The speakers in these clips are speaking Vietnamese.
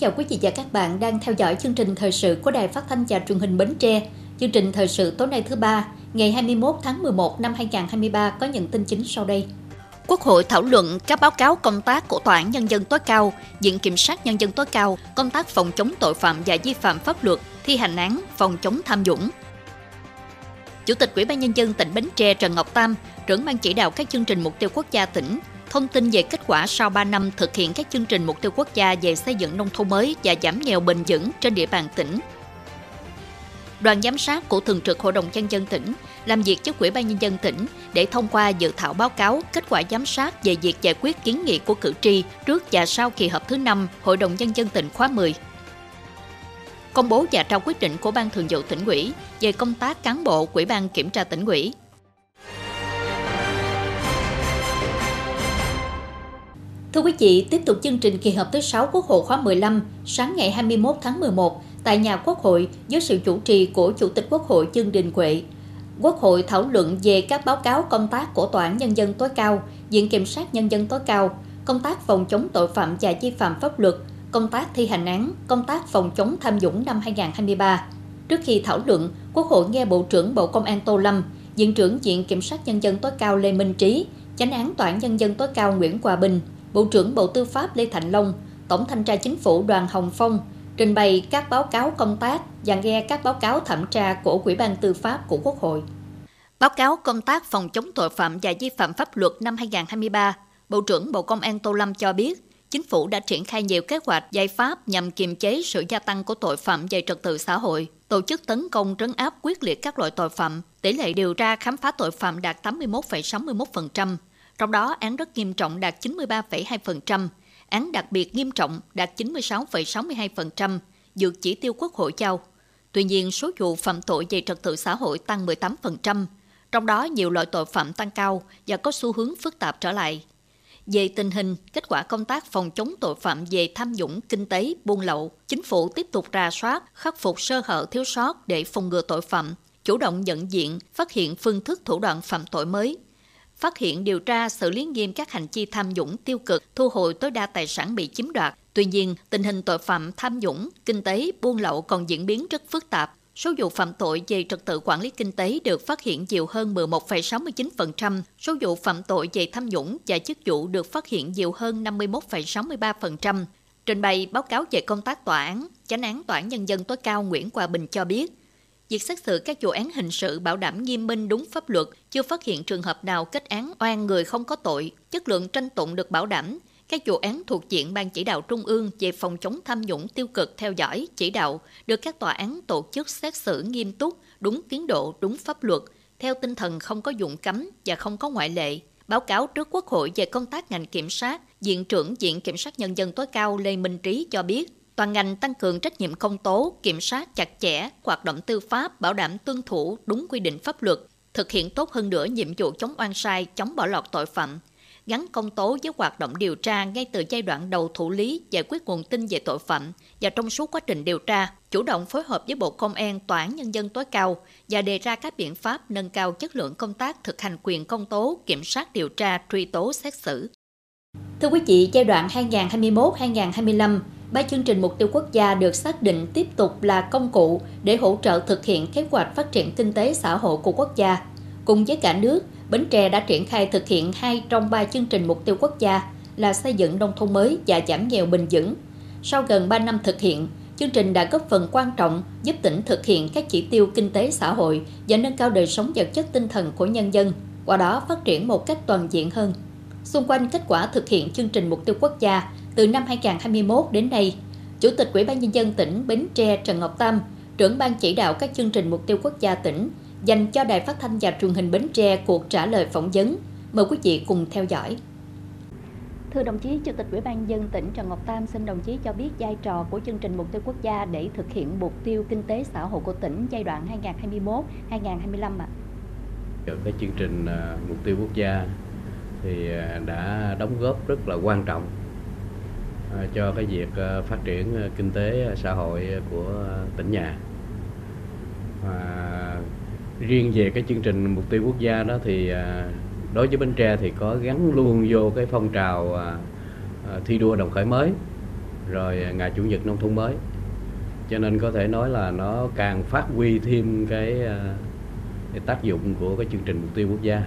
Chào quý vị và các bạn đang theo dõi chương trình thời sự của Đài Phát thanh và Truyền hình Bến Tre. Chương trình thời sự tối nay thứ ba, ngày 21 tháng 11 năm 2023 có những tin chính sau đây. Quốc hội thảo luận các báo cáo công tác của Tòa án Nhân dân tối cao, Viện Kiểm sát Nhân dân tối cao, công tác phòng chống tội phạm và vi phạm pháp luật, thi hành án, phòng chống tham nhũng. Chủ tịch Ủy ban Nhân dân tỉnh Bến Tre Trần Ngọc Tam, trưởng ban chỉ đạo các chương trình mục tiêu quốc gia tỉnh, thông tin về kết quả sau 3 năm thực hiện các chương trình mục tiêu quốc gia về xây dựng nông thôn mới và giảm nghèo bền vững trên địa bàn tỉnh. Đoàn giám sát của Thường trực Hội đồng Nhân dân tỉnh làm việc với Ủy ban Nhân dân tỉnh để thông qua dự thảo báo cáo kết quả giám sát về việc giải quyết kiến nghị của cử tri trước và sau kỳ họp thứ 5 Hội đồng Nhân dân tỉnh khóa 10 công bố và trao quyết định của Ban Thường vụ tỉnh ủy về công tác cán bộ Ủy ban Kiểm tra tỉnh ủy. Thưa quý vị, tiếp tục chương trình kỳ họp thứ 6 Quốc hội khóa 15, sáng ngày 21 tháng 11, tại nhà Quốc hội dưới sự chủ trì của Chủ tịch Quốc hội Dương Đình Huệ. Quốc hội thảo luận về các báo cáo công tác của Tòa án Nhân dân tối cao, Viện Kiểm sát Nhân dân tối cao, công tác phòng chống tội phạm và vi phạm pháp luật, công tác thi hành án, công tác phòng chống tham nhũng năm 2023. Trước khi thảo luận, Quốc hội nghe Bộ trưởng Bộ Công an Tô Lâm, Viện trưởng Viện Kiểm sát Nhân dân tối cao Lê Minh Trí, Chánh án Tòa án Nhân dân tối cao Nguyễn Hòa Bình, Bộ trưởng Bộ Tư pháp Lê Thành Long, Tổng thanh tra Chính phủ Đoàn Hồng Phong trình bày các báo cáo công tác và nghe các báo cáo thẩm tra của Ủy ban Tư pháp của Quốc hội. Báo cáo công tác phòng chống tội phạm và vi phạm pháp luật năm 2023, Bộ trưởng Bộ Công an Tô Lâm cho biết, Chính phủ đã triển khai nhiều kế hoạch giải pháp nhằm kiềm chế sự gia tăng của tội phạm về trật tự xã hội, tổ chức tấn công trấn áp quyết liệt các loại tội phạm, tỷ lệ điều tra khám phá tội phạm đạt 81,61%, trong đó án rất nghiêm trọng đạt 93,2%, án đặc biệt nghiêm trọng đạt 96,62%, vượt chỉ tiêu quốc hội giao. Tuy nhiên, số vụ phạm tội về trật tự xã hội tăng 18%, trong đó nhiều loại tội phạm tăng cao và có xu hướng phức tạp trở lại. Về tình hình, kết quả công tác phòng chống tội phạm về tham nhũng, kinh tế, buôn lậu, chính phủ tiếp tục rà soát, khắc phục sơ hở thiếu sót để phòng ngừa tội phạm, chủ động nhận diện, phát hiện phương thức thủ đoạn phạm tội mới, phát hiện điều tra xử lý nghiêm các hành vi tham nhũng tiêu cực, thu hồi tối đa tài sản bị chiếm đoạt. Tuy nhiên, tình hình tội phạm tham nhũng, kinh tế, buôn lậu còn diễn biến rất phức tạp. Số vụ phạm tội về trật tự quản lý kinh tế được phát hiện nhiều hơn 11,69%, số vụ phạm tội về tham nhũng và chức vụ được phát hiện nhiều hơn 51,63%. Trình bày báo cáo về công tác tòa án, chánh án tòa án nhân dân tối cao Nguyễn Hòa Bình cho biết, việc xét xử các vụ án hình sự bảo đảm nghiêm minh đúng pháp luật, chưa phát hiện trường hợp nào kết án oan người không có tội, chất lượng tranh tụng được bảo đảm, các vụ án thuộc diện Ban chỉ đạo Trung ương về phòng chống tham nhũng tiêu cực theo dõi, chỉ đạo, được các tòa án tổ chức xét xử nghiêm túc, đúng tiến độ, đúng pháp luật, theo tinh thần không có dụng cấm và không có ngoại lệ. Báo cáo trước Quốc hội về công tác ngành kiểm sát, Viện trưởng Viện Kiểm sát Nhân dân tối cao Lê Minh Trí cho biết, toàn ngành tăng cường trách nhiệm công tố, kiểm soát chặt chẽ, hoạt động tư pháp, bảo đảm tuân thủ đúng quy định pháp luật, thực hiện tốt hơn nữa nhiệm vụ chống oan sai, chống bỏ lọt tội phạm, gắn công tố với hoạt động điều tra ngay từ giai đoạn đầu thủ lý giải quyết nguồn tin về tội phạm và trong suốt quá trình điều tra, chủ động phối hợp với Bộ Công an, Tòa án Nhân dân tối cao và đề ra các biện pháp nâng cao chất lượng công tác thực hành quyền công tố, kiểm soát điều tra, truy tố, xét xử. Thưa quý vị, giai đoạn 2021-2025, ba chương trình mục tiêu quốc gia được xác định tiếp tục là công cụ để hỗ trợ thực hiện kế hoạch phát triển kinh tế xã hội của quốc gia. Cùng với cả nước, Bến Tre đã triển khai thực hiện hai trong ba chương trình mục tiêu quốc gia là xây dựng nông thôn mới và giảm nghèo bền vững. Sau gần 3 năm thực hiện, chương trình đã góp phần quan trọng giúp tỉnh thực hiện các chỉ tiêu kinh tế xã hội và nâng cao đời sống vật chất tinh thần của nhân dân, qua đó phát triển một cách toàn diện hơn. Xung quanh kết quả thực hiện chương trình mục tiêu quốc gia từ năm 2021 đến nay, Chủ tịch Ủy ban Nhân dân tỉnh Bến Tre Trần Ngọc Tam, trưởng ban chỉ đạo các chương trình mục tiêu quốc gia tỉnh, dành cho Đài Phát thanh và Truyền hình Bến Tre cuộc trả lời phỏng vấn. Mời quý vị cùng theo dõi. Thưa đồng chí Chủ tịch Ủy ban dân tỉnh Trần Ngọc Tam xin đồng chí cho biết vai trò của chương trình mục tiêu quốc gia để thực hiện mục tiêu kinh tế xã hội của tỉnh giai đoạn 2021-2025 ạ. Cái chương trình à, mục tiêu quốc gia thì à, đã đóng góp rất là quan trọng À, cho cái việc à, phát triển à, kinh tế xã hội của tỉnh nhà. Và riêng về cái chương trình mục tiêu quốc gia đó thì đối với Bến Tre thì có gắn luôn vô cái phong trào thi đua đồng khởi mới rồi ngày chủ nhật nông thôn mới cho nên có thể nói là nó càng phát huy thêm cái, cái tác dụng của cái chương trình mục tiêu quốc gia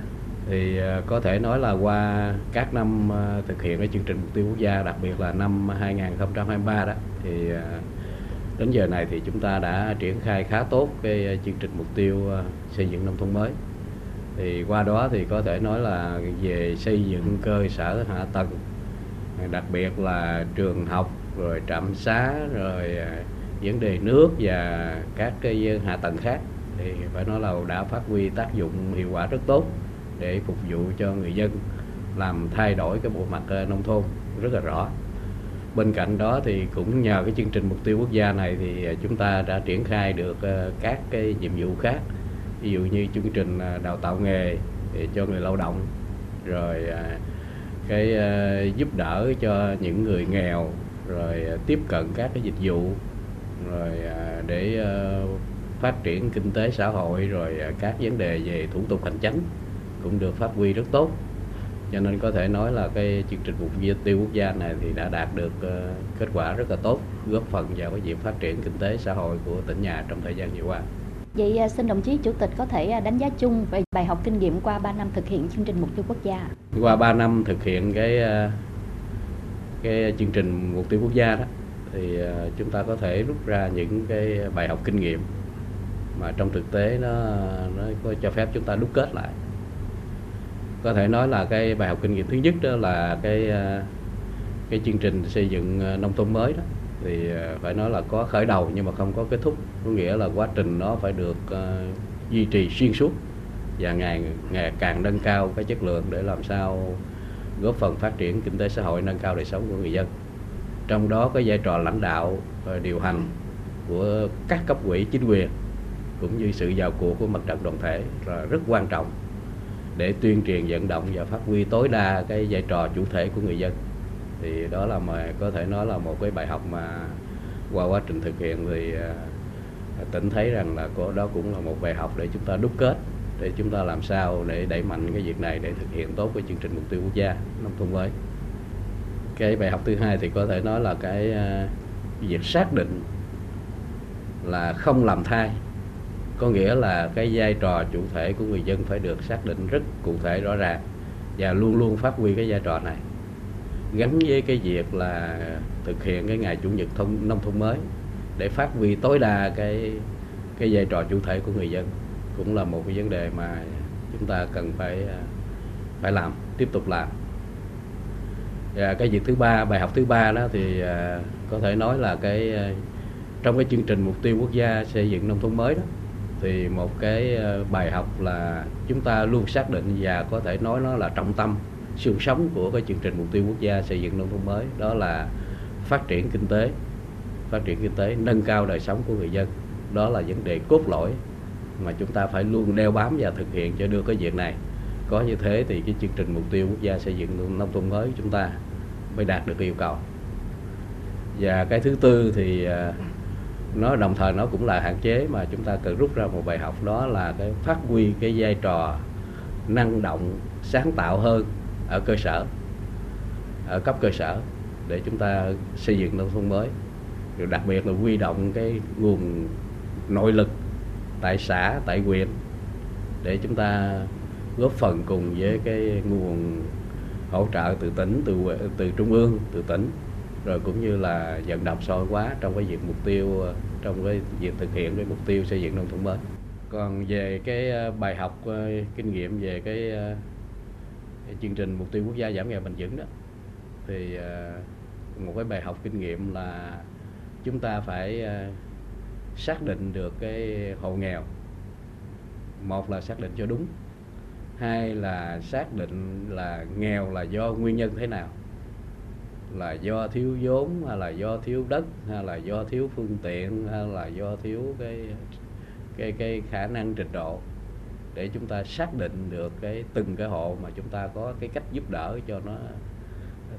thì à, có thể nói là qua các năm à, thực hiện cái chương trình mục tiêu quốc gia, đặc biệt là năm 2023 đó, thì à, đến giờ này thì chúng ta đã triển khai khá tốt cái chương trình mục tiêu xây dựng nông thôn mới. Thì qua đó thì có thể nói là về xây dựng cơ sở hạ tầng, đặc biệt là trường học, rồi trạm xá, rồi vấn đề nước và các cái hạ tầng khác. Thì phải nói là đã phát huy tác dụng hiệu quả rất tốt để phục vụ cho người dân, làm thay đổi cái bộ mặt ờ, nông thôn rất là rõ. Bên cạnh đó thì cũng nhờ cái chương trình mục tiêu quốc gia này thì ờ, chúng ta đã triển khai được ờ, các cái nhiệm vụ khác. Ví dụ như chương trình đào tạo nghề cho người lao động, rồi cái giúp đỡ cho những người nghèo, rồi tiếp cận các cái dịch vụ, rồi để phát triển kinh tế xã hội, rồi các vấn đề về thủ tục hành chính cũng được phát huy rất tốt cho nên có thể nói là cái chương trình mục tiêu quốc gia này thì đã đạt được uh, kết quả rất là tốt góp phần vào cái việc phát triển kinh tế xã hội của tỉnh nhà trong thời gian vừa qua. Vậy à, xin đồng chí Chủ tịch có thể à, đánh giá chung về bài học kinh nghiệm qua 3 năm thực hiện chương trình mục tiêu quốc gia. Qua 3 năm thực hiện cái cái chương trình mục tiêu quốc gia đó thì chúng ta có thể rút ra những cái bài học kinh nghiệm mà trong thực tế nó nó có cho phép chúng ta đúc kết lại. Có thể nói là cái bài học kinh nghiệm thứ nhất đó là cái ờ, cái chương trình xây dựng ờ, nông thôn mới đó. Thì ờ, phải nói là có khởi đầu nhưng mà không có kết thúc. Có nghĩa là quá trình nó phải được uh, duy trì xuyên suốt và ngày ngày càng nâng cao cái chất lượng để làm sao góp phần phát triển kinh tế xã hội nâng cao đời sống của người dân. Trong đó có vai trò lãnh đạo và điều hành của các cấp quỹ chính quyền cũng như sự vào cuộc của mặt trận đoàn thể là rất quan trọng để tuyên truyền, vận động và phát huy tối đa cái vai trò chủ thể của người dân. Thì đó là mà có thể nói là một cái bài học mà qua quá trình thực hiện thì à, tỉnh thấy rằng là có, đó cũng là một bài học để chúng ta đúc kết, để chúng ta làm sao để đẩy mạnh cái việc này để thực hiện tốt cái chương trình mục tiêu quốc gia nông thôn mới. Cái bài học thứ hai thì có thể nói là cái à, việc xác định là không làm thay có nghĩa là cái vai trò chủ thể của người dân phải được xác định rất cụ thể, rõ ràng, và luôn luôn phát huy cái vai trò này. Gắn với cái việc là thực hiện cái ngày chủ nhật thông, nông thôn mới, để phát huy tối đa cái cái vai trò chủ thể của người dân, cũng là một cái vấn đề mà chúng ta cần phải à, phải làm, tiếp tục làm. Và cái việc thứ ba, bài học thứ ba đó thì à, có thể nói là cái à, trong cái chương trình mục tiêu quốc gia xây dựng nông thôn mới đó thì một cái ờ, bài học là chúng ta luôn xác định và có thể nói nó là trọng tâm, xương sống của cái chương trình mục tiêu quốc gia xây dựng nông thôn mới, đó là phát triển kinh tế, phát triển kinh tế, nâng cao đời sống của người dân. Đó là vấn đề cốt lõi mà chúng ta phải luôn đeo bám và thực hiện cho đưa cái việc này. Có như thế thì cái chương trình mục tiêu quốc gia xây dựng nông thôn mới chúng ta mới đạt được yêu cầu. Và cái thứ tư thì ờ, nó, đồng thời nó cũng là hạn chế mà chúng ta cần rút ra một bài học, đó là cái phát huy cái vai trò năng động, sáng tạo hơn ở cơ sở, ở cấp cơ sở để chúng ta xây dựng nông thôn mới. Rồi đặc biệt là huy động cái nguồn nội lực, tại xã, tại huyện để chúng ta góp phần cùng với cái nguồn hỗ trợ từ tỉnh, từ từ trung ương, từ tỉnh rồi cũng như là vận động soi quá trong cái việc mục tiêu, trong cái việc thực hiện cái mục tiêu xây dựng nông thôn mới. Còn về cái ờ, bài học ờ, kinh nghiệm về cái ờ, cái chương trình mục tiêu quốc gia giảm nghèo bền vững đó, thì một cái bài học kinh nghiệm là chúng ta phải xác định được cái hộ nghèo. Một là xác định cho đúng. Hai là xác định là nghèo là do nguyên nhân thế nào là do thiếu vốn hay là do thiếu đất hay là do thiếu phương tiện hay là do thiếu cái cái cái khả năng trình độ để chúng ta xác định được cái từng cái hộ mà chúng ta có cái cách giúp đỡ cho nó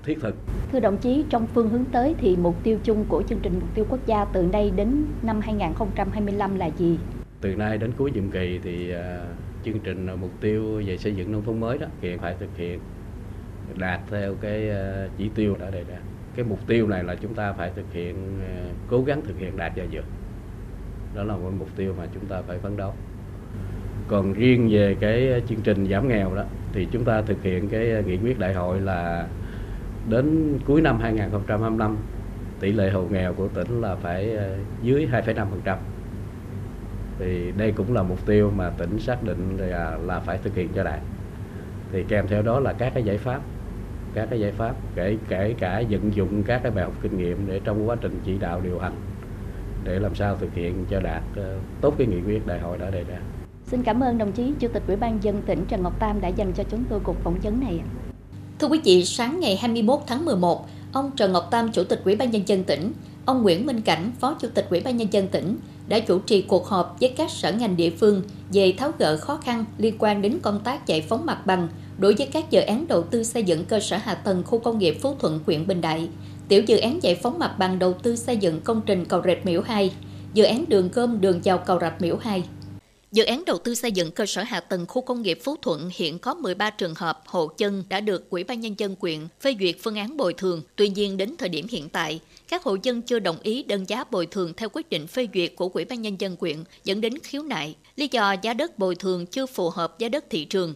thiết thực. Thưa đồng chí, trong phương hướng tới thì mục tiêu chung của chương trình mục tiêu quốc gia từ nay đến năm 2025 là gì? Từ nay đến cuối nhiệm kỳ thì uh, chương trình mục tiêu về xây dựng nông thôn mới đó hiện phải thực hiện đạt theo cái ờ, chỉ tiêu đã đề ra. cái mục tiêu này là chúng ta phải thực hiện ờ, cố gắng thực hiện đạt và vượt đó là một mục tiêu mà chúng ta phải phấn đấu. Còn riêng về cái chương trình giảm nghèo đó thì chúng ta thực hiện cái nghị quyết đại hội là đến cuối năm 2025 tỷ lệ hộ nghèo của tỉnh là phải ờ, dưới 2,5% thì đây cũng là mục tiêu mà tỉnh xác định là, là phải thực hiện cho đạt. Thì kèm theo đó là các cái giải pháp các cái giải pháp kể kể cả vận dụng các cái bài học kinh nghiệm để trong quá trình chỉ đạo điều hành để làm sao thực hiện cho đạt ờ, tốt cái nghị quyết đại hội đã đề ra. Xin cảm ơn đồng chí Chủ tịch Ủy ban dân tỉnh Trần Ngọc Tam đã dành cho chúng tôi cuộc phỏng vấn này. Thưa quý vị, sáng ngày 21 tháng 11, ông Trần Ngọc Tam, Chủ tịch Ủy ban nhân dân tỉnh, ông Nguyễn Minh Cảnh, Phó Chủ tịch Ủy ban nhân dân tỉnh đã chủ trì cuộc họp với các sở ngành địa phương về tháo gỡ khó khăn liên quan đến công tác giải phóng mặt bằng đối với các dự án đầu tư xây dựng cơ sở hạ tầng khu công nghiệp Phú Thuận, huyện Bình Đại, tiểu dự án giải phóng mặt bằng đầu tư xây dựng công trình cầu Rạch Miễu 2, dự án đường cơm đường vào cầu Rạch Miễu 2. Dự án đầu tư xây dựng cơ sở hạ tầng khu công nghiệp Phú Thuận hiện có 13 trường hợp hộ chân đã được Ủy ban Nhân dân quyện phê duyệt phương án bồi thường. Tuy nhiên, đến thời điểm hiện tại, các hộ dân chưa đồng ý đơn giá bồi thường theo quyết định phê duyệt của Ủy ban Nhân dân quyện dẫn đến khiếu nại. Lý do giá đất bồi thường chưa phù hợp giá đất thị trường.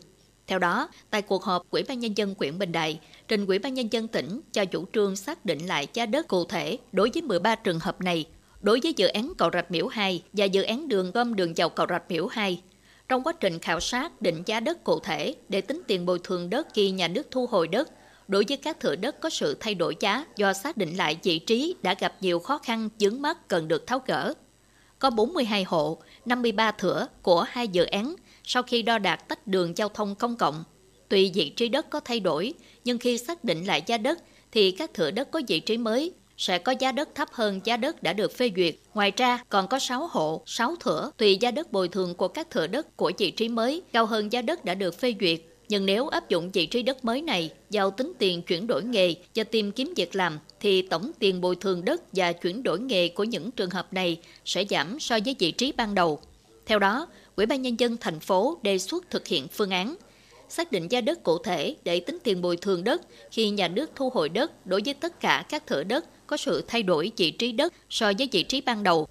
Theo đó, tại cuộc họp Ủy ban Nhân dân quyện Bình Đại, trình Ủy ban Nhân dân tỉnh cho chủ trương xác định lại giá đất cụ thể đối với 13 trường hợp này đối với dự án cầu Rạch Miễu 2 và dự án đường gom đường vào cầu Rạch Miễu 2. Trong quá trình khảo sát định giá đất cụ thể để tính tiền bồi thường đất khi nhà nước thu hồi đất, đối với các thửa đất có sự thay đổi giá do xác định lại vị trí đã gặp nhiều khó khăn vướng mắt cần được tháo gỡ. Có 42 hộ, 53 thửa của hai dự án sau khi đo đạt tách đường giao thông công cộng. Tuy vị trí đất có thay đổi, nhưng khi xác định lại giá đất thì các thửa đất có vị trí mới sẽ có giá đất thấp hơn giá đất đã được phê duyệt. Ngoài ra, còn có 6 hộ, 6 thửa tùy giá đất bồi thường của các thửa đất của vị trí mới cao hơn giá đất đã được phê duyệt. Nhưng nếu áp dụng vị trí đất mới này vào tính tiền chuyển đổi nghề và tìm kiếm việc làm, thì tổng tiền bồi thường đất và chuyển đổi nghề của những trường hợp này sẽ giảm so với vị trí ban đầu. Theo đó, Ủy ban Nhân dân thành phố đề xuất thực hiện phương án xác định giá đất cụ thể để tính tiền bồi thường đất khi nhà nước thu hồi đất đối với tất cả các thửa đất có sự thay đổi vị trí đất so với vị trí ban đầu.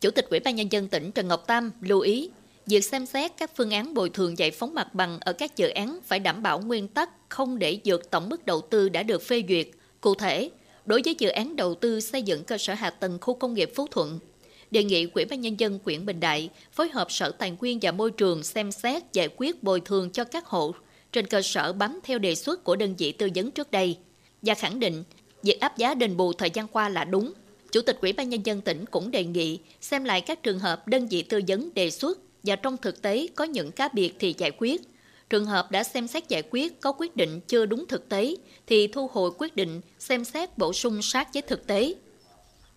Chủ tịch Ủy ban Nhân dân tỉnh Trần Ngọc Tam lưu ý, việc xem xét các phương án bồi thường giải phóng mặt bằng ở các dự án phải đảm bảo nguyên tắc không để vượt tổng mức đầu tư đã được phê duyệt. Cụ thể, đối với dự án đầu tư xây dựng cơ sở hạ tầng khu công nghiệp Phú Thuận, đề nghị Ủy ban Nhân dân quyện Bình Đại phối hợp Sở Tài nguyên và Môi trường xem xét giải quyết bồi thường cho các hộ trên cơ sở bám theo đề xuất của đơn vị tư vấn trước đây và khẳng định việc áp giá đền bù thời gian qua là đúng. Chủ tịch Ủy ban Nhân dân tỉnh cũng đề nghị xem lại các trường hợp đơn vị tư vấn đề xuất và trong thực tế có những cá biệt thì giải quyết. Trường hợp đã xem xét giải quyết, có quyết định chưa đúng thực tế thì thu hồi quyết định xem xét bổ sung sát với thực tế.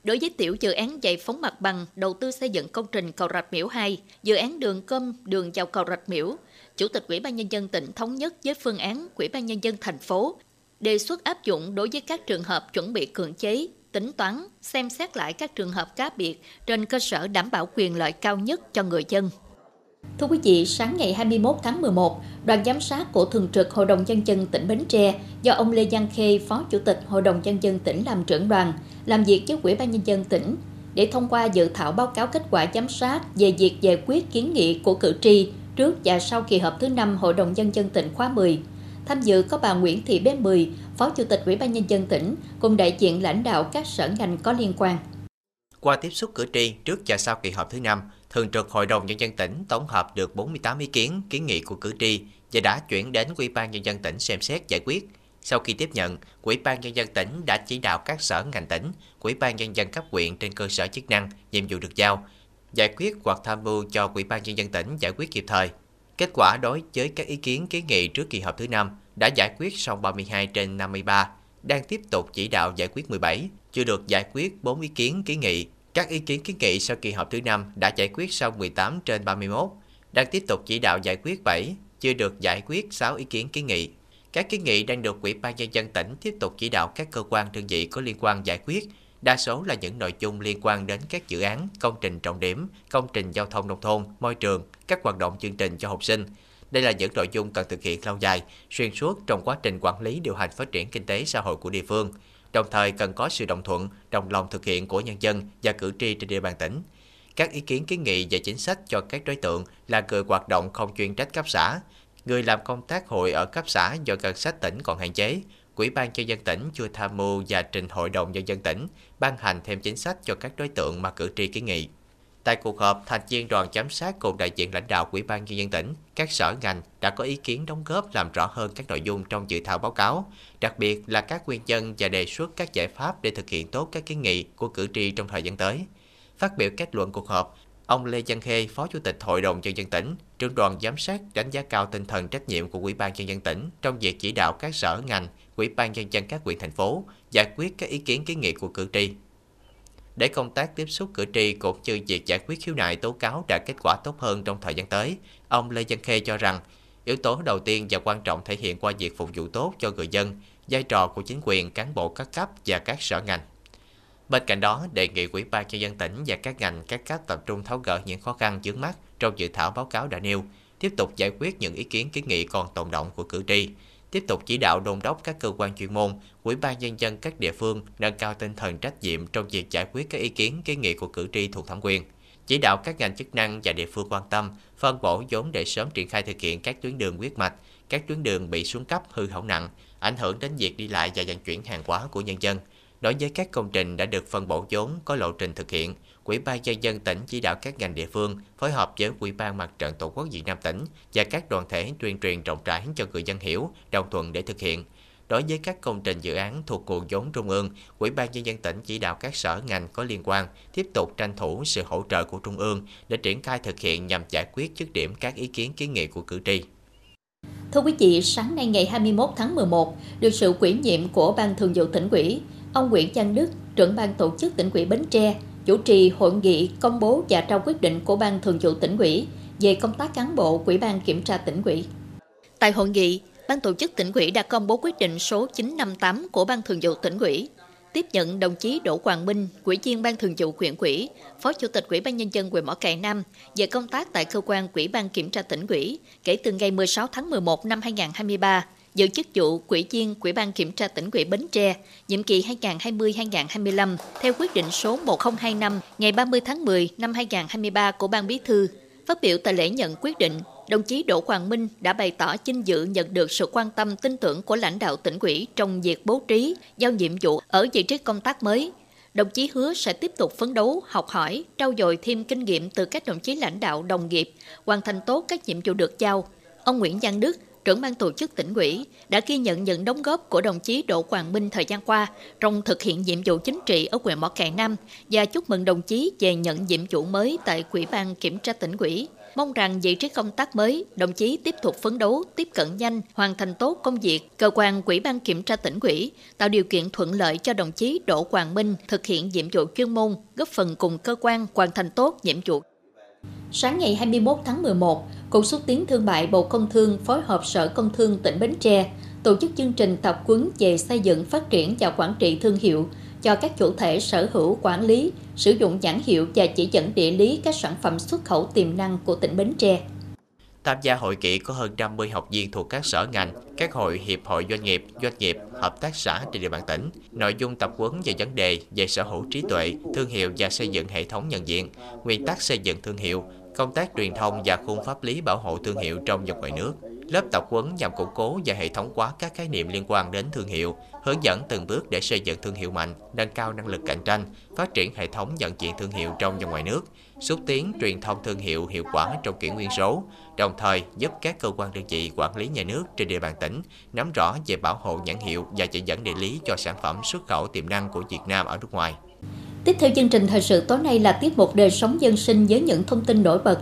Đối với tiểu dự án giải phóng mặt bằng đầu tư xây dựng công trình cầu Rạch Miễu 2, dự án đường cơm đường vào cầu Rạch Miễu, Chủ tịch Ủy ban nhân dân tỉnh thống nhất với phương án Ủy ban nhân dân thành phố đề xuất áp dụng đối với các trường hợp chuẩn bị cưỡng chế, tính toán, xem xét lại các trường hợp cá biệt trên cơ sở đảm bảo quyền lợi cao nhất cho người dân. Thưa quý vị, sáng ngày 21 tháng 11, đoàn giám sát của Thường trực Hội đồng Nhân dân tỉnh Bến Tre do ông Lê Giang Khê, Phó Chủ tịch Hội đồng Nhân dân tỉnh làm trưởng đoàn, làm việc với Ủy ban Nhân dân tỉnh để thông qua dự thảo báo cáo kết quả giám sát về việc giải quyết kiến nghị của cử tri trước và sau kỳ họp thứ 5 Hội đồng Nhân dân tỉnh khóa 10. Tham dự có bà Nguyễn Thị Bé Mười, Phó Chủ tịch Ủy ban Nhân dân tỉnh, cùng đại diện lãnh đạo các sở ngành có liên quan. Qua tiếp xúc cử tri trước và sau kỳ họp thứ 5, Thường trực Hội đồng Nhân dân tỉnh tổng hợp được 48 ý kiến, kiến nghị của cử tri và đã chuyển đến Ủy ban Nhân dân tỉnh xem xét giải quyết. Sau khi tiếp nhận, Ủy ban Nhân dân tỉnh đã chỉ đạo các sở ngành tỉnh, Ủy ban Nhân dân cấp huyện trên cơ sở chức năng, nhiệm vụ được giao, giải quyết hoặc tham mưu cho Ủy ban Nhân dân tỉnh giải quyết kịp thời. Kết quả đối với các ý kiến kiến nghị trước kỳ họp thứ 5 đã giải quyết xong 32 trên 53, đang tiếp tục chỉ đạo giải quyết 17, chưa được giải quyết 4 ý kiến kiến nghị. Các ý kiến kiến nghị sau kỳ họp thứ 5 đã giải quyết xong 18 trên 31, đang tiếp tục chỉ đạo giải quyết 7, chưa được giải quyết 6 ý kiến kiến nghị. Các kiến nghị đang được Ủy ban nhân dân tỉnh tiếp tục chỉ đạo các cơ quan đơn vị có liên quan giải quyết đa số là những nội dung liên quan đến các dự án, công trình trọng điểm, công trình giao thông nông thôn, môi trường, các hoạt động chương trình cho học sinh. Đây là những nội dung cần thực hiện lâu dài, xuyên suốt trong quá trình quản lý điều hành phát triển kinh tế xã hội của địa phương. đồng thời cần có sự đồng thuận, đồng lòng thực hiện của nhân dân và cử tri trên địa bàn tỉnh. Các ý kiến kiến nghị về chính sách cho các đối tượng là người hoạt động không chuyên trách cấp xã, người làm công tác hội ở cấp xã do ngân sách tỉnh còn hạn chế, Quỹ ban cho dân tỉnh chưa tham mưu và trình Hội đồng nhân dân tỉnh ban hành thêm chính sách cho các đối tượng mà cử tri kiến nghị. Tại cuộc họp, thành viên đoàn giám sát cùng đại diện lãnh đạo Quỹ ban nhân dân tỉnh, các sở ngành đã có ý kiến đóng góp làm rõ hơn các nội dung trong dự thảo báo cáo, đặc biệt là các nguyên nhân và đề xuất các giải pháp để thực hiện tốt các kiến nghị của cử tri trong thời gian tới. Phát biểu kết luận cuộc họp, ông Lê Văn Khê, Phó Chủ tịch Hội đồng nhân dân tỉnh, trưởng đoàn giám sát đánh giá cao tinh thần trách nhiệm của Ủy ban nhân dân tỉnh trong việc chỉ đạo các sở ngành, Ủy ban nhân dân các huyện thành phố giải quyết các ý kiến kiến nghị của cử tri để công tác tiếp xúc cử tri cũng như việc giải quyết khiếu nại tố cáo đạt kết quả tốt hơn trong thời gian tới. Ông Lê Văn Khê cho rằng, yếu tố đầu tiên và quan trọng thể hiện qua việc phục vụ tốt cho người dân, vai trò của chính quyền, cán bộ các cấp và các sở ngành. Bên cạnh đó, đề nghị Ủy ban nhân dân tỉnh và các ngành các cấp tập trung tháo gỡ những khó khăn vướng mắt trong dự thảo báo cáo đã nêu, tiếp tục giải quyết những ý kiến kiến nghị còn tồn động của cử tri, tiếp tục chỉ đạo đôn đốc các cơ quan chuyên môn, ủy ban nhân dân các địa phương nâng cao tinh thần trách nhiệm trong việc giải quyết các ý kiến kiến nghị của cử tri thuộc thẩm quyền. Chỉ đạo các ngành chức năng và địa phương quan tâm, phân bổ vốn để sớm triển khai thực hiện các tuyến đường huyết mạch, các tuyến đường bị xuống cấp hư hỏng nặng, ảnh hưởng đến việc đi lại và vận chuyển hàng hóa của nhân dân. Đối với các công trình đã được phân bổ vốn có lộ trình thực hiện, Quỹ ban nhân dân tỉnh chỉ đạo các ngành địa phương phối hợp với Quỹ ban Mặt trận Tổ quốc Việt Nam tỉnh và các đoàn thể tuyên truyền rộng rãi cho người dân hiểu, đồng thuận để thực hiện. Đối với các công trình dự án thuộc nguồn vốn trung ương, Quỹ ban nhân dân tỉnh chỉ đạo các sở ngành có liên quan tiếp tục tranh thủ sự hỗ trợ của trung ương để triển khai thực hiện nhằm giải quyết dứt điểm các ý kiến kiến nghị của cử tri. Thưa quý vị, sáng nay ngày 21 tháng 11, được sự quyển nhiệm của Ban Thường vụ tỉnh ủy, ông Nguyễn Văn Đức, trưởng ban tổ chức tỉnh ủy Bến Tre, chủ trì hội nghị công bố và trao quyết định của Ban Thường vụ tỉnh ủy về công tác cán bộ Ủy ban kiểm tra tỉnh ủy. Tại hội nghị, Ban tổ chức tỉnh ủy đã công bố quyết định số 958 của Ban Thường vụ tỉnh ủy tiếp nhận đồng chí Đỗ Hoàng Minh, Ủy viên Ban Thường vụ huyện ủy, Phó Chủ tịch Ủy ban nhân dân huyện Mỏ Cày Nam về công tác tại cơ quan Ủy ban kiểm tra tỉnh ủy kể từ ngày 16 tháng 11 năm 2023 giữ chức vụ Quỹ viên Quỹ ban Kiểm tra tỉnh ủy Bến Tre, nhiệm kỳ 2020-2025 theo quyết định số 1025 ngày 30 tháng 10 năm 2023 của Ban Bí thư. Phát biểu tại lễ nhận quyết định, đồng chí Đỗ Hoàng Minh đã bày tỏ vinh dự nhận được sự quan tâm tin tưởng của lãnh đạo tỉnh ủy trong việc bố trí, giao nhiệm vụ ở vị trí công tác mới. Đồng chí hứa sẽ tiếp tục phấn đấu, học hỏi, trau dồi thêm kinh nghiệm từ các đồng chí lãnh đạo đồng nghiệp, hoàn thành tốt các nhiệm vụ được giao. Ông Nguyễn Văn Đức, trưởng ban tổ chức tỉnh ủy đã ghi nhận những đóng góp của đồng chí Đỗ Hoàng Minh thời gian qua trong thực hiện nhiệm vụ chính trị ở huyện Mỏ Cày Nam và chúc mừng đồng chí về nhận nhiệm vụ mới tại Quỹ ban Kiểm tra tỉnh ủy. Mong rằng vị trí công tác mới, đồng chí tiếp tục phấn đấu, tiếp cận nhanh, hoàn thành tốt công việc. Cơ quan Quỹ ban Kiểm tra tỉnh ủy tạo điều kiện thuận lợi cho đồng chí Đỗ Hoàng Minh thực hiện nhiệm vụ chuyên môn, góp phần cùng cơ quan hoàn thành tốt nhiệm vụ. Sáng ngày 21 tháng 11, Cục xúc tiến thương mại Bộ Công Thương phối hợp Sở Công Thương tỉnh Bến Tre tổ chức chương trình tập huấn về xây dựng, phát triển và quản trị thương hiệu cho các chủ thể sở hữu quản lý, sử dụng nhãn hiệu và chỉ dẫn địa lý các sản phẩm xuất khẩu tiềm năng của tỉnh Bến Tre. Tham gia hội nghị có hơn 50 học viên thuộc các sở ngành, các hội hiệp hội doanh nghiệp, doanh nghiệp, hợp tác xã trên địa bàn tỉnh. Nội dung tập huấn về vấn đề về sở hữu trí tuệ, thương hiệu và xây dựng hệ thống nhận diện, nguyên tắc xây dựng thương hiệu, công tác truyền thông và khung pháp lý bảo hộ thương hiệu trong và ngoài nước. Lớp tập huấn nhằm củng cố và hệ thống hóa các khái niệm liên quan đến thương hiệu, hướng dẫn từng bước để xây dựng thương hiệu mạnh, nâng cao năng lực cạnh tranh, phát triển hệ thống nhận diện thương hiệu trong và ngoài nước, xúc tiến truyền thông thương hiệu hiệu quả trong kỷ nguyên số, đồng thời giúp các cơ quan đơn vị quản lý nhà nước trên địa bàn tỉnh nắm rõ về bảo hộ nhãn hiệu và chỉ dẫn địa lý cho sản phẩm xuất khẩu tiềm năng của Việt Nam ở nước ngoài. Tiếp theo chương trình thời sự tối nay là tiết mục đời sống dân sinh với những thông tin nổi bật.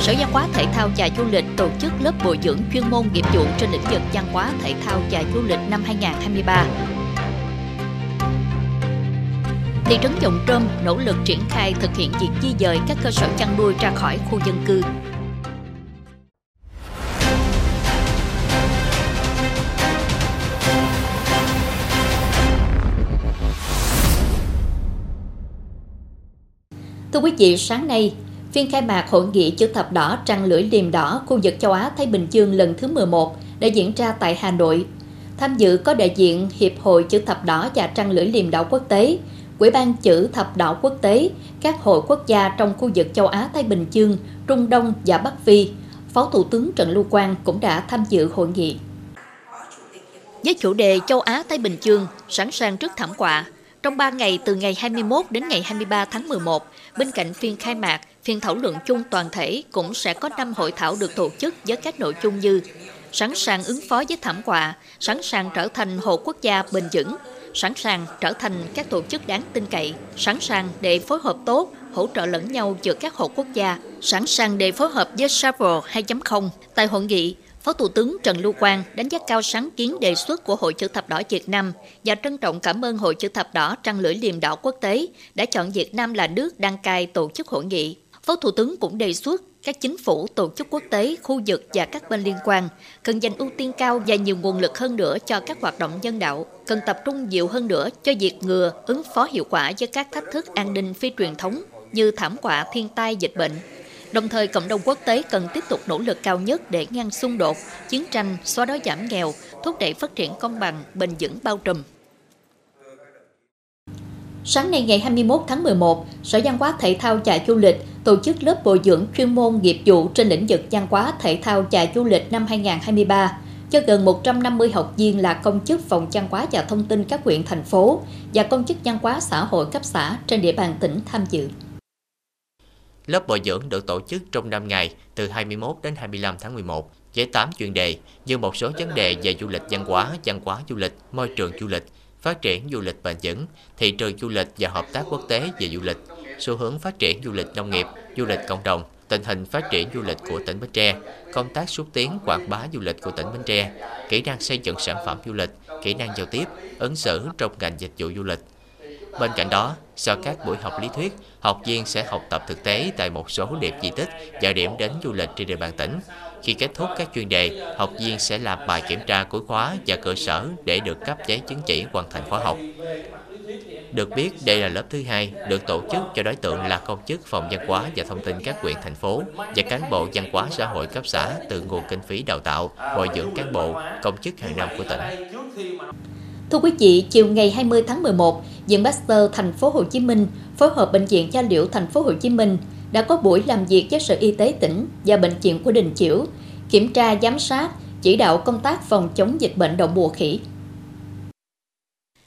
Sở Văn hóa, Thể thao và Du lịch tổ chức lớp bồi dưỡng chuyên môn nghiệp vụ trên lĩnh vực văn hóa, thể thao và du lịch năm 2023. Thị trấn Dòng Trơm nỗ lực triển khai thực hiện việc di dời các cơ sở chăn nuôi ra khỏi khu dân cư. Thưa quý vị, sáng nay, phiên khai mạc hội nghị chữ thập đỏ trăng lưỡi liềm đỏ khu vực châu Á Thái Bình Dương lần thứ 11 đã diễn ra tại Hà Nội. Tham dự có đại diện Hiệp hội Chữ Thập Đỏ và Trăng Lưỡi Liềm Đỏ Quốc tế, Quỹ ban Chữ Thập Đỏ Quốc tế, các hội quốc gia trong khu vực châu Á-Thái Bình Dương, Trung Đông và Bắc Phi. Phó Thủ tướng Trần Lưu Quang cũng đã tham dự hội nghị. Với chủ đề châu Á-Thái Bình Dương, sẵn sàng trước thảm họa, trong 3 ngày từ ngày 21 đến ngày 23 tháng 11, bên cạnh phiên khai mạc, phiên thảo luận chung toàn thể cũng sẽ có 5 hội thảo được tổ chức với các nội dung như sẵn sàng ứng phó với thảm họa, sẵn sàng trở thành hộ quốc gia bền vững, sẵn sàng trở thành các tổ chức đáng tin cậy, sẵn sàng để phối hợp tốt, hỗ trợ lẫn nhau giữa các hộ quốc gia, sẵn sàng để phối hợp với Travel 2.0. Tại hội nghị, Phó Thủ tướng Trần Lưu Quang đánh giá cao sáng kiến đề xuất của Hội chữ thập đỏ Việt Nam và trân trọng cảm ơn Hội chữ thập đỏ Trăng lưỡi liềm đỏ quốc tế đã chọn Việt Nam là nước đăng cai tổ chức hội nghị. Phó Thủ tướng cũng đề xuất các chính phủ, tổ chức quốc tế, khu vực và các bên liên quan cần dành ưu tiên cao và nhiều nguồn lực hơn nữa cho các hoạt động nhân đạo, cần tập trung nhiều hơn nữa cho việc ngừa, ứng phó hiệu quả với các thách thức an ninh phi truyền thống như thảm họa thiên tai dịch bệnh. Đồng thời, cộng đồng quốc tế cần tiếp tục nỗ lực cao nhất để ngăn xung đột, chiến tranh, xóa đói giảm nghèo, thúc đẩy phát triển công bằng, bền vững bao trùm. Sáng nay ngày 21 tháng 11, Sở Văn hóa Thể thao và Du lịch tổ chức lớp bồi dưỡng chuyên môn nghiệp vụ trên lĩnh vực văn hóa thể thao và du lịch năm 2023 cho gần 150 học viên là công chức phòng văn hóa và thông tin các huyện thành phố và công chức văn hóa xã hội cấp xã trên địa bàn tỉnh tham dự. Lớp bồi dưỡng được tổ chức trong 5 ngày từ 21 đến 25 tháng 11 với 8 chuyên đề như một số vấn đề về du lịch văn hóa, văn hóa du lịch, môi trường du lịch, phát triển du lịch bền vững, thị trường du lịch và hợp tác quốc tế về du lịch, xu hướng phát triển du lịch nông nghiệp, du lịch cộng đồng, tình hình phát triển du lịch của tỉnh Bến Tre, công tác xúc tiến quảng bá du lịch của tỉnh Bến Tre, kỹ năng xây dựng sản phẩm du lịch, kỹ năng giao tiếp, ứng xử trong ngành dịch vụ du lịch. Bên cạnh đó, sau các buổi học lý thuyết, học viên sẽ học tập thực tế tại một số điểm di tích và điểm đến du lịch trên địa bàn tỉnh. Khi kết thúc các chuyên đề, học viên sẽ làm bài kiểm tra cuối khóa và cơ sở để được cấp giấy chứng chỉ hoàn thành khóa học. Được biết, đây là lớp thứ hai được tổ chức cho đối tượng là công chức phòng văn hóa và thông tin các huyện thành phố và cán bộ văn hóa xã hội cấp xã từ nguồn kinh phí đào tạo, bồi dưỡng cán bộ, công chức hàng năm của tỉnh. Thưa quý vị, chiều ngày 20 tháng 11, Viện Pasteur Thành phố Hồ Chí Minh phối hợp bệnh viện Gia Liễu Thành phố Hồ Chí Minh đã có buổi làm việc với Sở Y tế tỉnh và bệnh viện của Đình Chiểu, kiểm tra giám sát, chỉ đạo công tác phòng chống dịch bệnh đậu mùa khỉ.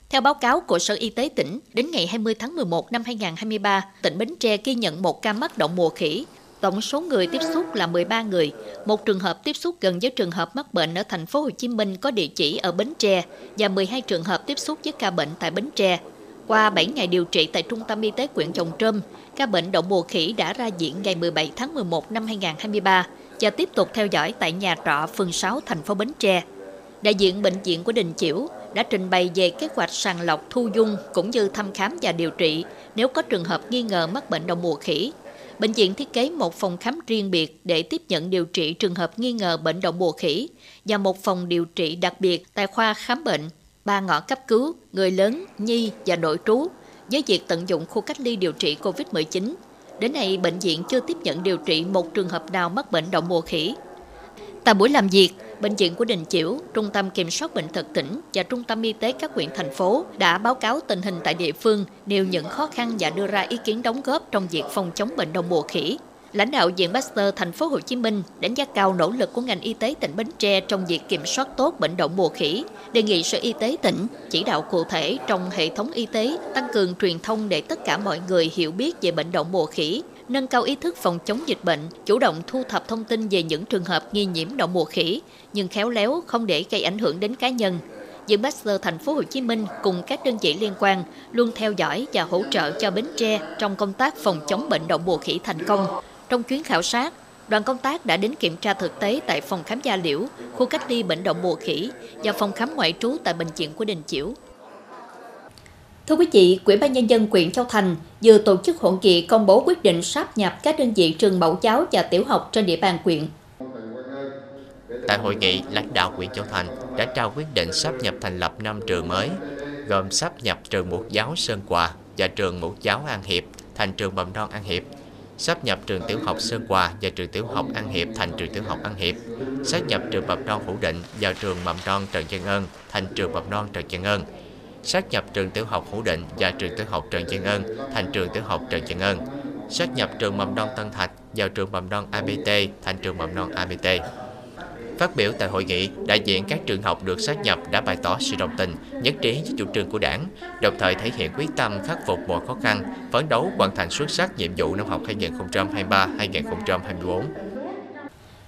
Theo báo cáo của Sở Y tế tỉnh, đến ngày 20 tháng 11 năm 2023, tỉnh Bến Tre ghi nhận một ca mắc đậu mùa khỉ. Tổng số người tiếp xúc là 13 người. Một trường hợp tiếp xúc gần với trường hợp mắc bệnh ở thành phố Hồ Chí Minh có địa chỉ ở Bến Tre và 12 trường hợp tiếp xúc với ca bệnh tại Bến Tre. Qua 7 ngày điều trị tại Trung tâm Y tế quyện Chồng Trâm, ca bệnh đậu mùa khỉ đã ra viện ngày 17 tháng 11 năm 2023 và tiếp tục theo dõi tại nhà trọ phường 6 thành phố Bến Tre. Đại diện bệnh viện của Đình Chiểu đã trình bày về kế hoạch sàng lọc thu dung cũng như thăm khám và điều trị nếu có trường hợp nghi ngờ mắc bệnh đậu mùa khỉ. Bệnh viện thiết kế một phòng khám riêng biệt để tiếp nhận điều trị trường hợp nghi ngờ bệnh động mùa khỉ và một phòng điều trị đặc biệt tại khoa khám bệnh, ba ngõ cấp cứu, người lớn, nhi và nội trú với việc tận dụng khu cách ly điều trị COVID-19. Đến nay, bệnh viện chưa tiếp nhận điều trị một trường hợp nào mắc bệnh động mùa khỉ. Tại buổi làm việc, Bệnh viện của Đình Chiểu, Trung tâm Kiểm soát Bệnh tật tỉnh và Trung tâm Y tế các huyện thành phố đã báo cáo tình hình tại địa phương, nêu những khó khăn và đưa ra ý kiến đóng góp trong việc phòng chống bệnh đậu mùa khỉ. Lãnh đạo Viện Pasteur Thành phố Hồ Chí Minh đánh giá cao nỗ lực của ngành y tế tỉnh Bến Tre trong việc kiểm soát tốt bệnh đậu mùa khỉ, đề nghị Sở Y tế tỉnh chỉ đạo cụ thể trong hệ thống y tế tăng cường truyền thông để tất cả mọi người hiểu biết về bệnh đậu mùa khỉ, nâng cao ý thức phòng chống dịch bệnh, chủ động thu thập thông tin về những trường hợp nghi nhiễm đậu mùa khỉ, nhưng khéo léo không để gây ảnh hưởng đến cá nhân. Viện Pasteur Thành phố Hồ Chí Minh cùng các đơn vị liên quan luôn theo dõi và hỗ trợ cho Bến Tre trong công tác phòng chống bệnh đậu mùa khỉ thành công. Trong chuyến khảo sát, đoàn công tác đã đến kiểm tra thực tế tại phòng khám gia liễu, khu cách ly bệnh đậu mùa khỉ và phòng khám ngoại trú tại bệnh viện của Đình Chiểu. Thưa quý vị, Quỹ ban Nhân dân quyện Châu Thành vừa tổ chức hội nghị công bố quyết định sáp nhập các đơn vị trường mẫu giáo và tiểu học trên địa bàn quyện. Tại hội nghị, lãnh đạo huyện Châu Thành đã trao quyết định sáp nhập thành lập 5 trường mới, gồm sáp nhập trường mẫu giáo Sơn Quà và trường mẫu giáo An Hiệp thành trường mầm non An Hiệp. sắp nhập trường tiểu học Sơn Hòa và trường tiểu học An Hiệp thành trường tiểu học An Hiệp, sáp nhập trường mầm non Phủ Định vào trường mầm non Trần Văn Ơn thành trường mầm non Trần Văn Ơn, sát nhập trường tiểu học Hữu Định và trường tiểu học Trần Văn Ơn thành trường tiểu học Trần Văn Ơn, sát nhập trường mầm non Tân Thạch vào trường mầm non ABT thành trường mầm non ABT. Phát biểu tại hội nghị, đại diện các trường học được sát nhập đã bày tỏ sự đồng tình, nhất trí với chủ trương của đảng, đồng thời thể hiện quyết tâm khắc phục mọi khó khăn, phấn đấu hoàn thành xuất sắc nhiệm vụ năm học 2023-2024.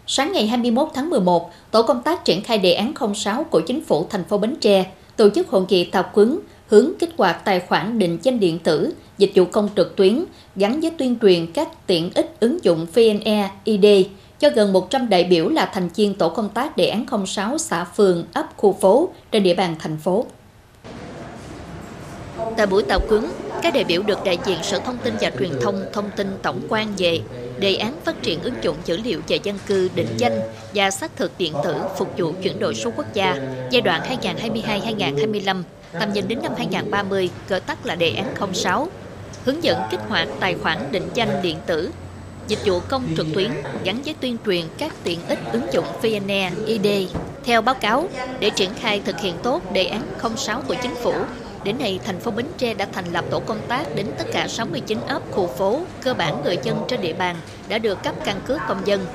Sáng ngày 21 tháng 11, Tổ công tác triển khai đề án 06 của Chính phủ thành phố Bến Tre tổ chức hội nghị tập huấn hướng kích hoạt tài khoản định danh điện tử, dịch vụ công trực tuyến gắn với tuyên truyền các tiện ích ứng dụng VNE, ID cho gần 100 đại biểu là thành viên tổ công tác đề án 06 xã phường, ấp, khu phố trên địa bàn thành phố. Tại buổi tập huấn, các đại biểu được đại diện Sở Thông tin và Truyền thông thông tin tổng quan về đề án phát triển ứng dụng dữ liệu về dân cư định danh và xác thực điện tử phục vụ chuyển đổi số quốc gia giai đoạn 2022-2025, tầm nhìn đến năm 2030, gọi tắt là đề án 06, hướng dẫn kích hoạt tài khoản định danh điện tử dịch vụ công trực tuyến gắn với tuyên truyền các tiện ích ứng dụng VNE, ID. Theo báo cáo, để triển khai thực hiện tốt đề án 06 của chính phủ, đến nay thành phố Bến Tre đã thành lập tổ công tác đến tất cả 69 ấp khu phố, cơ bản người dân trên địa bàn đã được cấp căn cước công dân.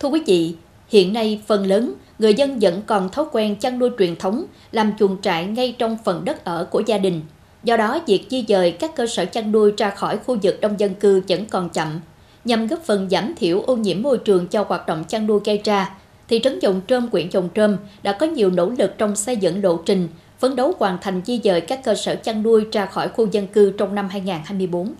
Thưa quý vị, hiện nay phần lớn người dân vẫn còn thói quen chăn nuôi truyền thống, làm chuồng trại ngay trong phần đất ở của gia đình – Do đó, việc di dời các cơ sở chăn nuôi ra khỏi khu vực đông dân cư vẫn còn chậm. Nhằm góp phần giảm thiểu ô nhiễm môi trường cho hoạt động chăn nuôi gây ra, thị trấn Dòng Trơm, huyện Dòng Trơm đã có nhiều nỗ lực trong xây dựng lộ trình, phấn đấu hoàn thành di dời các cơ sở chăn nuôi ra khỏi khu dân cư trong năm 2024.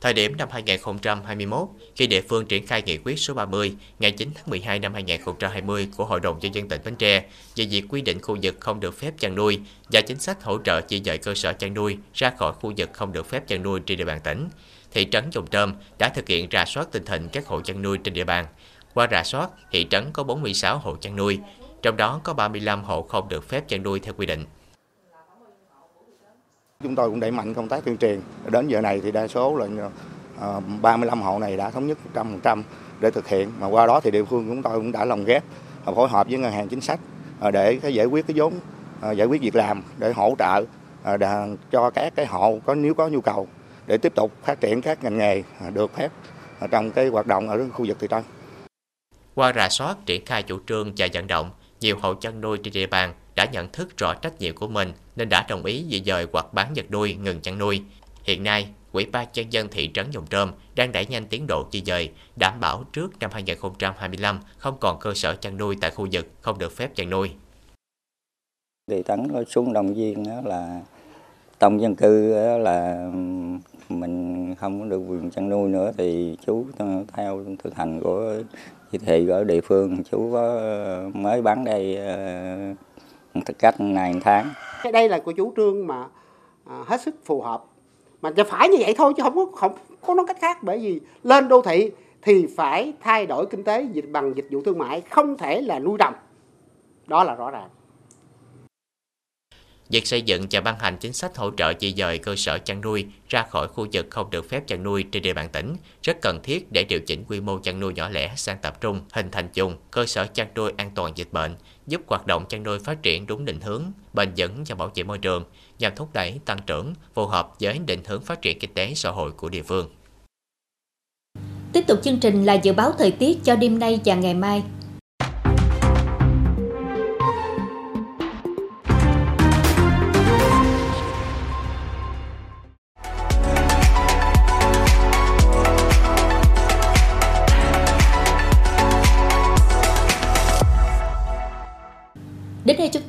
Thời điểm năm 2021, khi địa phương triển khai nghị quyết số 30 ngày 9 tháng 12 năm 2020 của Hội đồng Nhân dân tỉnh Bến Tre về việc quy định khu vực không được phép chăn nuôi và chính sách hỗ trợ di dời cơ sở chăn nuôi ra khỏi khu vực không được phép chăn nuôi trên địa bàn tỉnh, thị trấn Dòng Trơm đã thực hiện rà soát tình hình các hộ chăn nuôi trên địa bàn. Qua rà soát, thị trấn có 46 hộ chăn nuôi, trong đó có 35 hộ không được phép chăn nuôi theo quy định. Chúng tôi cũng đẩy mạnh công tác tuyên truyền. Đến giờ này thì đa số là ờ, 35 hộ này đã thống nhất 100% để thực hiện. Mà qua đó thì địa phương chúng tôi cũng đã lồng ghép ờ, phối hợp với ngân hàng chính sách ờ, để giải quyết cái vốn giải quyết việc làm để hỗ trợ cho các cái hộ có nếu có nhu cầu để tiếp tục phát triển các ngành nghề được phép trong cái hoạt động ở khu vực thị trấn. Qua rà soát triển khai chủ trương và vận động, nhiều hộ chăn nuôi trên địa bàn đã nhận thức rõ trách nhiệm của mình nên đã đồng ý di dời hoặc bán vật nuôi ngừng chăn nuôi. Hiện nay, quỹ ban nhân dân thị trấn Dòng Trơm đang đẩy nhanh tiến độ di dời, đảm bảo trước năm 2025 không còn cơ sở chăn nuôi tại khu vực không được phép chăn nuôi. Thị trấn xuống đồng viên là tổng dân cư là mình không có được quyền chăn nuôi nữa thì chú theo thực hành của thì thị ở địa phương chú có ờ, mới bán đây ờ, cách này tháng. Đây là của chủ trương mà à, hết sức phù hợp. Mà จะ phải như vậy thôi chứ không có không có nói cách khác. Bởi vì lên đô thị thì phải thay đổi kinh tế dịch, bằng dịch vụ thương mại, không thể là nuôi trồng. Đó là rõ ràng. Việc xây dựng và ban hành chính sách hỗ trợ di dời cơ sở chăn nuôi ra khỏi khu vực không được phép chăn nuôi trên địa bàn tỉnh rất cần thiết để điều chỉnh quy mô chăn nuôi nhỏ lẻ sang tập trung, hình thành chung cơ sở chăn nuôi an toàn dịch bệnh, giúp hoạt động chăn nuôi phát triển đúng định hướng, bền vững và bảo vệ môi trường, nhằm thúc đẩy tăng trưởng phù hợp với định hướng phát triển kinh tế xã hội của địa phương. Tiếp tục chương trình là dự báo thời tiết cho đêm nay và ngày mai.